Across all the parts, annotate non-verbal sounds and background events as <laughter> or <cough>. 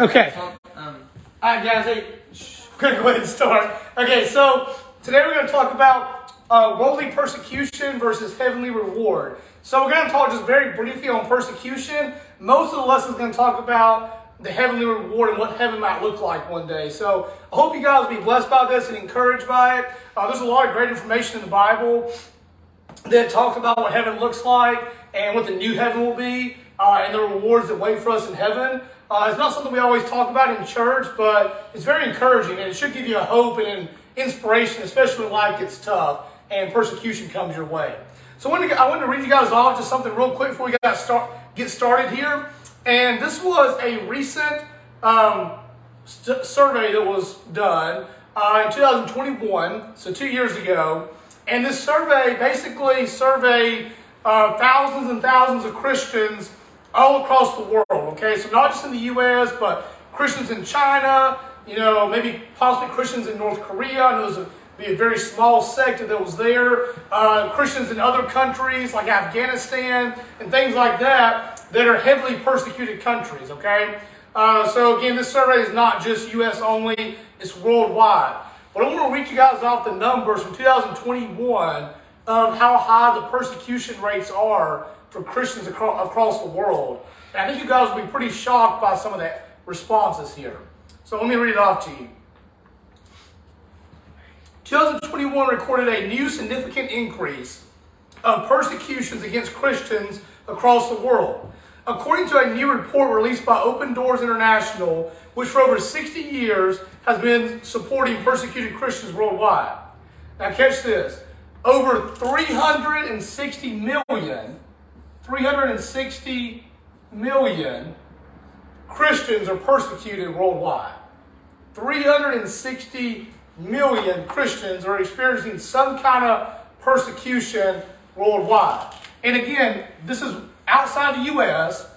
Okay. Um, All right, guys, hey, shh, gonna go ahead and start. Okay, so today we're gonna talk about uh, worldly persecution versus heavenly reward. So we're gonna talk just very briefly on persecution. Most of the lesson is gonna talk about the heavenly reward and what heaven might look like one day. So I hope you guys will be blessed by this and encouraged by it. Uh, there's a lot of great information in the Bible that talk about what heaven looks like and what the new heaven will be uh, and the rewards that wait for us in heaven. Uh, it's not something we always talk about in church, but it's very encouraging and it should give you a hope and an inspiration, especially when life gets tough and persecution comes your way. So I wanted to, I wanted to read you guys off just something real quick before we got start, get started here. And this was a recent um, st- survey that was done uh, in 2021, so two years ago. And this survey basically surveyed uh, thousands and thousands of Christians all across the world. Okay, so not just in the U.S., but Christians in China. You know, maybe possibly Christians in North Korea. I know there's a, be a very small sect that was there. Uh, Christians in other countries like Afghanistan and things like that that are heavily persecuted countries. Okay, uh, so again, this survey is not just U.S. only; it's worldwide. But I want to read you guys off the numbers from 2021 of how high the persecution rates are for Christians across, across the world. And I think you guys will be pretty shocked by some of the responses here. So let me read it off to you. 2021 recorded a new significant increase of persecutions against Christians across the world. According to a new report released by Open Doors International, which for over 60 years has been supporting persecuted Christians worldwide. Now, catch this over 360 million, 360 million Christians are persecuted worldwide. 360 million Christians are experiencing some kind of persecution worldwide. And again, this is outside the U.S.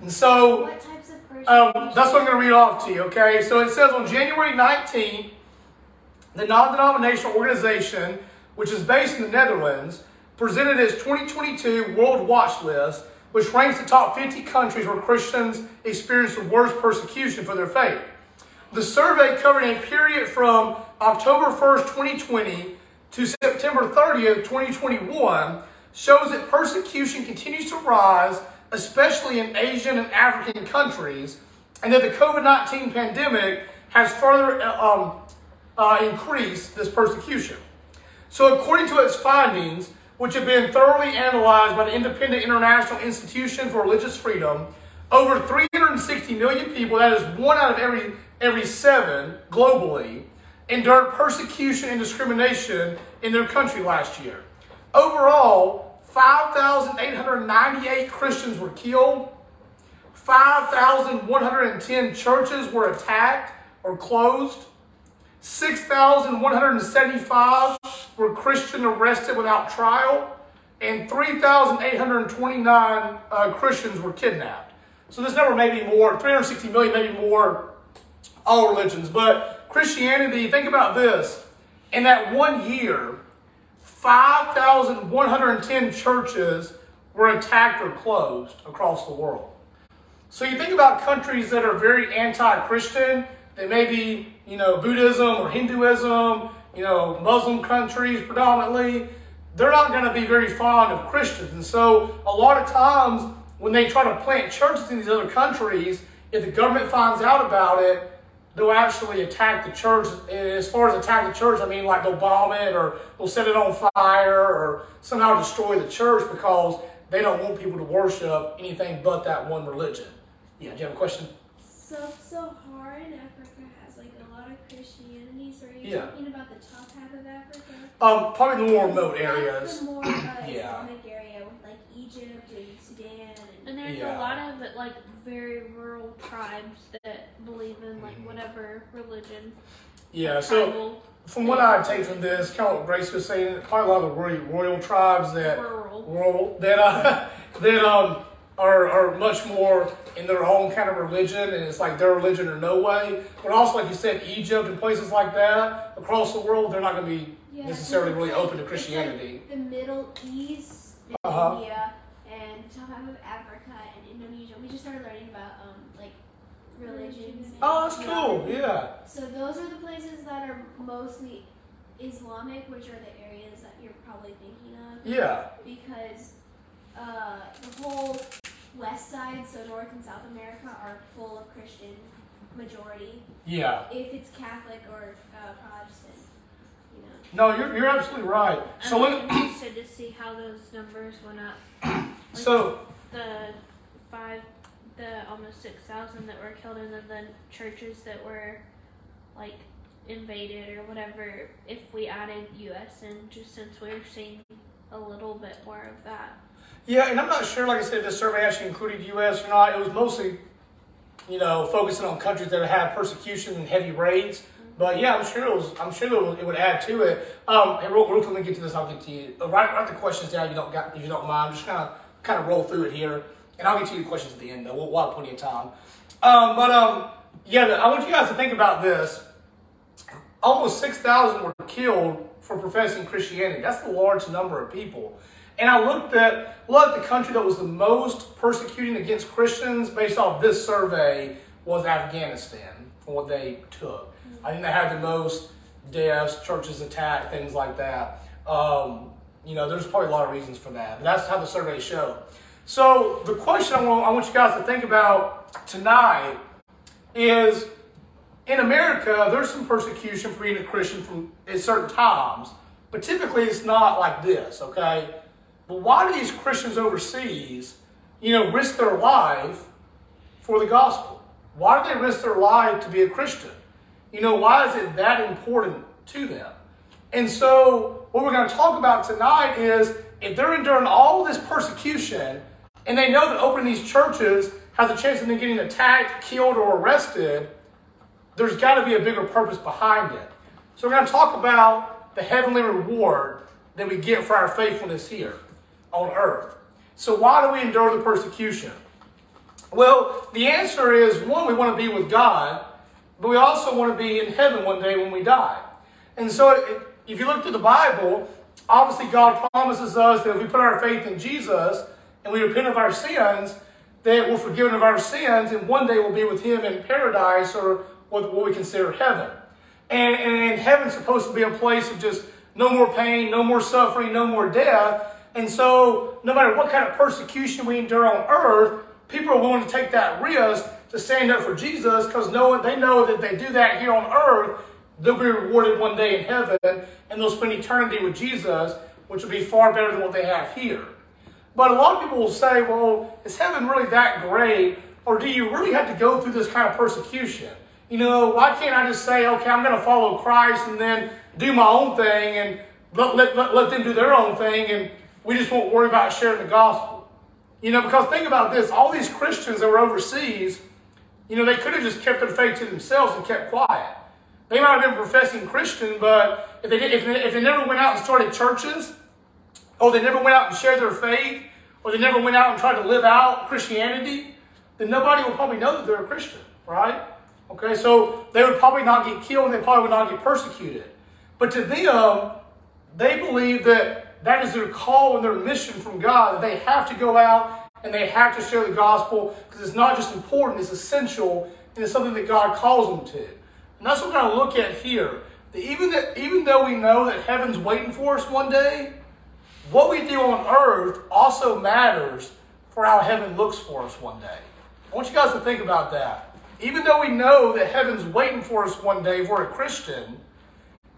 And so What types of um, that's what I'm going to read off to you, okay? So it says on January 19th, the non denominational organization, which is based in the Netherlands, presented its 2022 World Watch List, which ranks the top 50 countries where Christians experience the worst persecution for their faith. The survey covered a period from October 1st, 2020 to September 30th, 2021 shows that persecution continues to rise, especially in Asian and African countries, and that the COVID 19 pandemic has further uh, um, uh, increased this persecution. So, according to its findings, which have been thoroughly analyzed by the Independent International Institution for Religious Freedom, over 360 million people, that is one out of every, every seven globally, endured persecution and discrimination in their country last year. Overall, 5,898 Christians were killed, 5,110 churches were attacked or closed, 6,175 were Christian arrested without trial, and 3,829 uh, Christians were kidnapped. So this number may be more, 360 million, maybe more, all religions. But Christianity, think about this. In that one year, 5,110 churches were attacked or closed across the world. So you think about countries that are very anti-Christian, they may be, you know, Buddhism or Hinduism, you know, Muslim countries predominantly, they're not going to be very fond of Christians. And so a lot of times when they try to plant churches in these other countries, if the government finds out about it, they'll actually attack the church. As far as attack the church, I mean like they'll bomb it or they'll set it on fire or somehow destroy the church because they don't want people to worship anything but that one religion. Yeah, do you have a question? So Sahara in Africa has like a lot of Christianity. So are you Yeah. talking about the top half of Africa? Um, probably the more remote areas. the more uh, <clears throat> Yeah. Islamic area with like Egypt and Sudan and And there's Yeah. a lot of like very rural tribes that believe in like Mm-hmm. whatever religion. Yeah, so from what I take from this, kind of what Grace was saying, probably a lot of royal, royal tribes that rural. rural that uh, <laughs> that um are are much more in their own kind of religion, and it's like their religion or no way. But also, like you said, Egypt and places like that across the world, they're not going to be Yeah, necessarily really it's open to like- Christianity. like the Middle East, and Uh-huh. India, and top half of Africa and Indonesia. We just started learning about um like religions. Oh, that's cool. Yeah. So those are the places that are mostly Islamic, which are the areas that you're probably thinking of, Yeah. because uh, the whole west side, so North and South America, are full of Christian majority. Yeah. If it's Catholic or uh, Protestant, you know. No, you're, you're absolutely right. So I'm let, interested to see how those numbers went up. <clears throat> so The five, the almost six thousand that were killed, and then the churches that were like invaded or whatever. If we added U.S. and just since we're seeing a little bit more of that. yeah, and I'm not sure. Like I said, the survey actually included U.S. or not. It was mostly, you know, focusing on countries that had persecution and heavy raids. But yeah, I'm sure it was. I'm sure it would, it would add to it. Um, and real, real quick, let me get to this. I'll get to you. Uh, Write, write the questions down. If you don't got, if you don't mind, just kind of kind of roll through it here, and I'll get to your questions at the end. Though we'll, we'll have plenty of time. Um, but um, yeah, I want you guys to think about this. Almost six thousand were killed for professing Christianity. That's the large number of people. And I looked at looked at the country that was the most persecuting against Christians based off this survey was Afghanistan, from what they took. I think they had the most deaths, churches attacked, things like that. Um, you know, there's probably a lot of reasons for that, but that's how the survey showed. So the question I want, I want you guys to think about tonight is in America, there's some persecution for being a Christian from at certain times, but typically it's not like this, okay? But why do these Christians overseas, you know, risk their life for the gospel? Why do they risk their life to be a Christian? You know, why is it that important to them? And so, what we're going to talk about tonight is if they're enduring all this persecution and they know that opening these churches has a chance of them getting attacked, killed, or arrested, there's got to be a bigger purpose behind it. So, we're going to talk about the heavenly reward that we get for our faithfulness here on earth. So, why do we endure the persecution? Well, the answer is one, we want to be with God, but we also want to be in heaven one day when we die. And so, if you look through the Bible, obviously God promises us that if we put our faith in Jesus and we repent of our sins, that we're forgiven of our sins, and one day we'll be with Him in paradise or what, what we consider heaven. And, and, and heaven's supposed to be a place of just no more pain, no more suffering, no more death. And so, no matter what kind of persecution we endure on earth, people are willing to take that risk to stand up for Jesus because knowing they know that they do that here on earth, they'll be rewarded one day in heaven and they'll spend eternity with Jesus, which will be far better than what they have here. But a lot of people will say, well, is heaven really that great? Or do you really have to go through this kind of persecution? You know, why can't I just say, okay, I'm going to follow Christ and then do my own thing and let, let, let, let them do their own thing and we just won't worry about sharing the gospel? You know, because think about this all these Christians that were overseas, you know, they could have just kept their faith to themselves and kept quiet. They might have been professing Christian, but if they, did, if, they, if they never went out and started churches, or they never went out and shared their faith, or they never went out and tried to live out Christianity, then nobody would probably know that they're a Christian, right? Okay, so they would probably not get killed and they probably would not get persecuted. But to them, they believe that that is their call and their mission from God, that they have to go out and they have to share the gospel because it's not just important, it's essential, and it's something that God calls them to. And that's what we're going to look at here. That even, that, even though we know that heaven's waiting for us one day, what we do on earth also matters for how heaven looks for us one day. I want you guys to think about that. Even though we know that heaven's waiting for us one day if we're a Christian,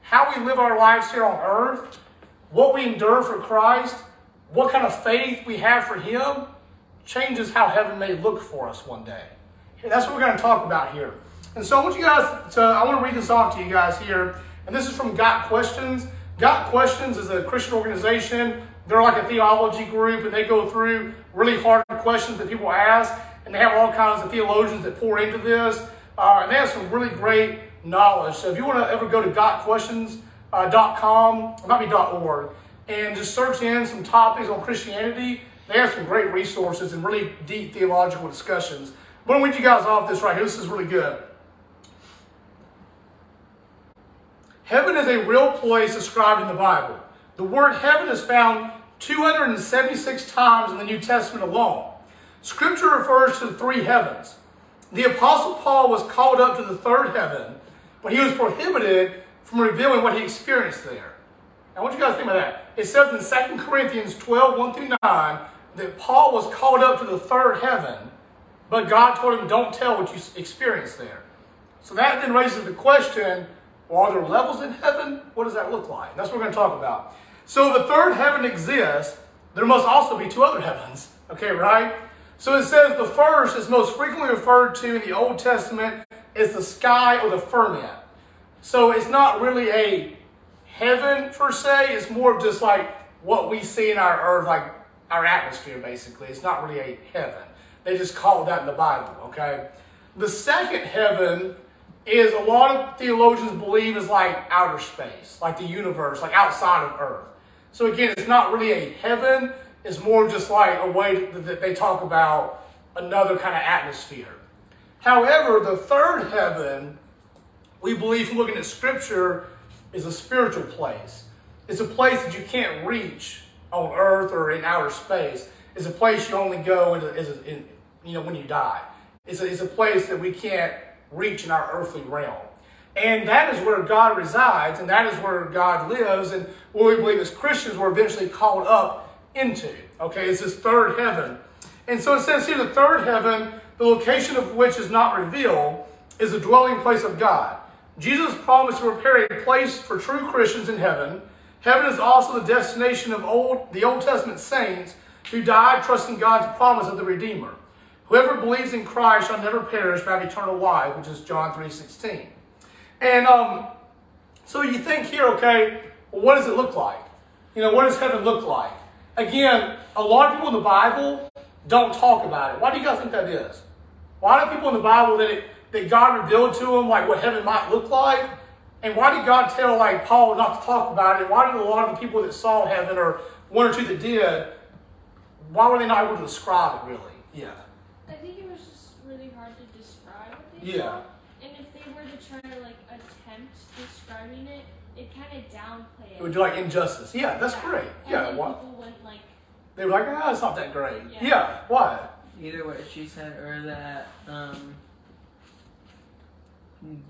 how we live our lives here on earth, what we endure for Christ, what kind of faith we have for Him, changes how heaven may look for us one day. That's what we're going to talk about here. And so I want you guys to, I want to read this off to you guys here. And this is from Got Questions. Got Questions is a Christian organization. They're like a theology group, and they go through really hard questions that people ask. And they have all kinds of theologians that pour into this. Uh, and they have some really great knowledge. So if you want to ever go to gotquestions.com, it might be .org, and just search in some topics on Christianity, they have some great resources and really deep theological discussions. I'm going to you guys off this right here. This is really good. Heaven is a real place described in the Bible. The word heaven is found 276 times in the New Testament alone. Scripture refers to three heavens the Apostle Paul was called up to the third heaven, but he was prohibited from revealing what he experienced there. Now, what you guys to think about that? It says in 2 Corinthians 12, 1 through 9, that Paul was called up to the third heaven, but God told him, don't tell what you experienced there. So that then raises the question, well, are there levels in heaven? What does that look like? That's what we're going to talk about. So if the third heaven exists, there must also be two other heavens. Okay, right? So it says the first is most frequently referred to in the Old Testament is the sky or the firmament. So it's not really a heaven per se, it's more of just like what we see in our earth, like our atmosphere basically. It's not really a heaven. They just call that in the Bible, okay? The second heaven is a lot of theologians believe is like outer space, like the universe, like outside of earth. So again, it's not really a heaven, is more just like a way that they talk about another kind of atmosphere. However, the third heaven, we believe from looking at scripture, is a spiritual place. It's a place that you can't reach on earth or in outer space. It's a place you only go in, in you know, when you die. It's a, it's a place that we can't reach in our earthly realm. And that is where God resides, and that is where God lives, and what we believe as Christians we're eventually called up into. Okay, it's this third heaven. And so it says here the third heaven, the location of which is not revealed, is the dwelling place of God. Jesus promised to prepare a place for true Christians in heaven. Heaven is also the destination of old, the Old Testament saints who died trusting God's promise of the Redeemer. Whoever believes in Christ shall never perish but have eternal life, which is John 3.16. And um, so you think here, okay, what does it look like? You know, what does heaven look like? Again, a lot of people in the Bible don't talk about it. Why do you guys think that is? Why do people in the Bible that, it, that God revealed to them like what heaven might look like? And why did God tell like Paul not to talk about it? Why did a lot of the people that saw heaven or one or two that did, why were they not able to describe it really? Yeah. I think it was just really hard to describe what they yeah. saw. And if they were to try to like describing it, it kind of downplay it. It would do like injustice. Yeah, that's yeah. great. And yeah, what? People went like. They were like, ah, oh, it's not that great. Yeah. yeah. Why? Either what she said or that um,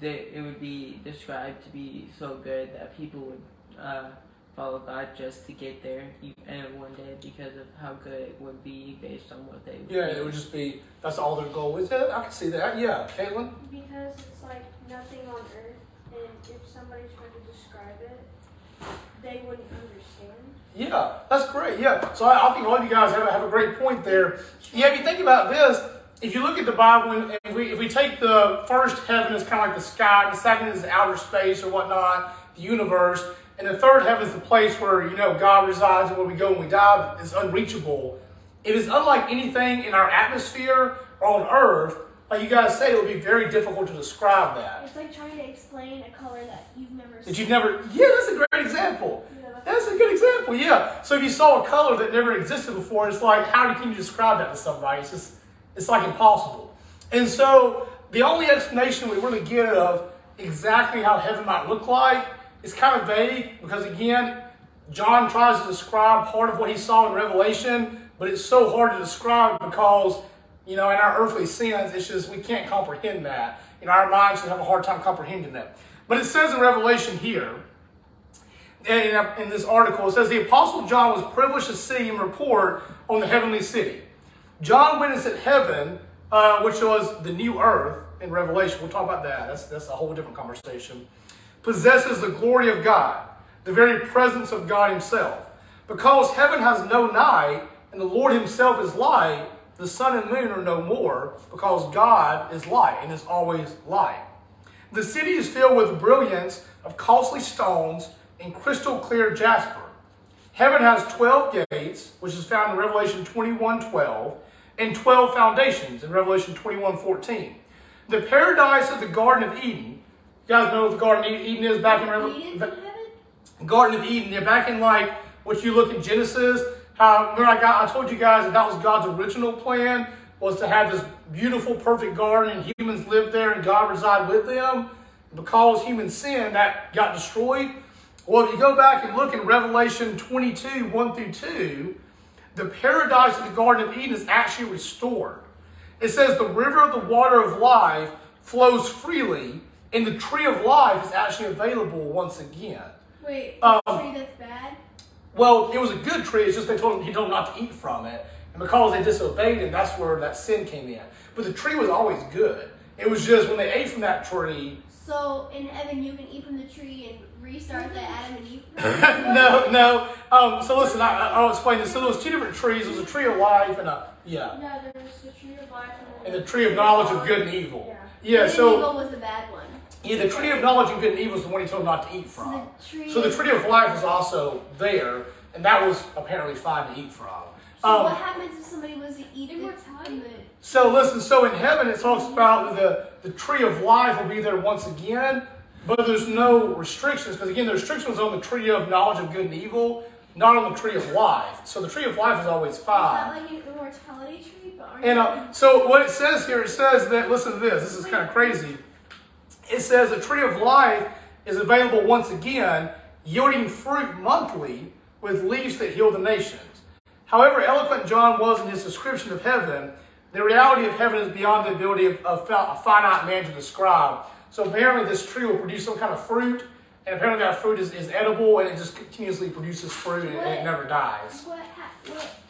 they, it would be described to be so good that people would uh, follow God just to get there and one day because of how good it would be based on what they. would Yeah, it would just be that's all their goal is. Yeah, I can see that. Yeah, Caitlin. Because it's like nothing on earth and if somebody tried to describe it, they wouldn't understand. Yeah, that's great. Yeah, so I, I think all of you guys have, have a great point there. Yeah, if you think about this, if you look at the Bible, and we, if we take the first heaven as kind of like the sky, the second is outer space or whatnot, the universe, and the third heaven is the place where you know God resides and where we go when we die is unreachable. It is unlike anything in our atmosphere or on earth like you guys say, it would be very difficult to describe that. It's like trying to explain a color that you've never seen. That you've never, yeah, that's a great example. Yeah. That's a good example, yeah. So if you saw a color that never existed before, it's like, how can you describe that to somebody? It's just, it's like impossible. And so the only explanation we really get of exactly how heaven might look like is kind of vague because, again, John tries to describe part of what he saw in Revelation, but it's so hard to describe because you know, in our earthly sins, it's just we can't comprehend that. You know, our minds have a hard time comprehending that. But it says in Revelation here, in, this article, it says the Apostle John was privileged to see and report on the heavenly city. John witnessed at heaven, uh, which was the new earth in Revelation. We'll talk about that. That's, that's a whole different conversation. Possesses the glory of God, the very presence of God Himself. Because heaven has no night and the Lord Himself is light, the sun and moon are no more because God is light and is always light. The city is filled with brilliance of costly stones and crystal clear jasper. Heaven has 12 gates, which is found in Revelation 21 12, and 12 foundations in Revelation 21 14. The paradise of the Garden of Eden. You guys know what the Garden of Eden is back in Revelation? Garden of Eden. Yeah, back in like what you look in Genesis, uh, remember, I, got, I told you guys that that was God's original plan was to have this beautiful, perfect garden, and humans lived there, and God reside with them. Because human sin, that got destroyed. Well, if you go back and look in Revelation 22, 1 through 2, the paradise of the Garden of Eden is actually restored. it says the river of the water of life flows freely, and the tree of life is actually available once again. Wait, Um, tree that's bad? Well, it was a good tree. It's just they told him he told him not to eat from it, and because they disobeyed him, that's where that sin came in. But the tree was always good. It was just when they ate from that tree. So in heaven you can eat from the tree and restart the Adam and Eve. <laughs> no, no. Um, so listen, I, I- I'll explain this. So there was two different trees. There was a tree of life and a yeah, No, there was the tree of life and the tree of knowledge of good and evil. Yeah. Yeah. So evil was the bad one. Yeah, the tree of knowledge of good and evil is the one he told them not to eat from. the. So the tree of life is also there, and that was apparently fine to eat from. So Um, what happens if somebody was to eat Immortality? So listen, so in heaven it talks about the, the tree of life will be there once again, but there's no restrictions, because again, the restrictions on the tree of knowledge of good and evil, not on the tree of life. So the tree of life is always Is fine. that like an immortality tree? But aren't And you- uh, so what it says here, it says that, listen to this, this is kind of crazy. It says the tree of life is available once again, yielding fruit monthly with leaves that heal the nations. However eloquent John was in his description of heaven, the reality of heaven is beyond the ability of, of a finite man to describe. So apparently this tree will produce some kind of fruit, and apparently that fruit is, is edible, and it just continuously produces fruit, and, and it never dies. what, what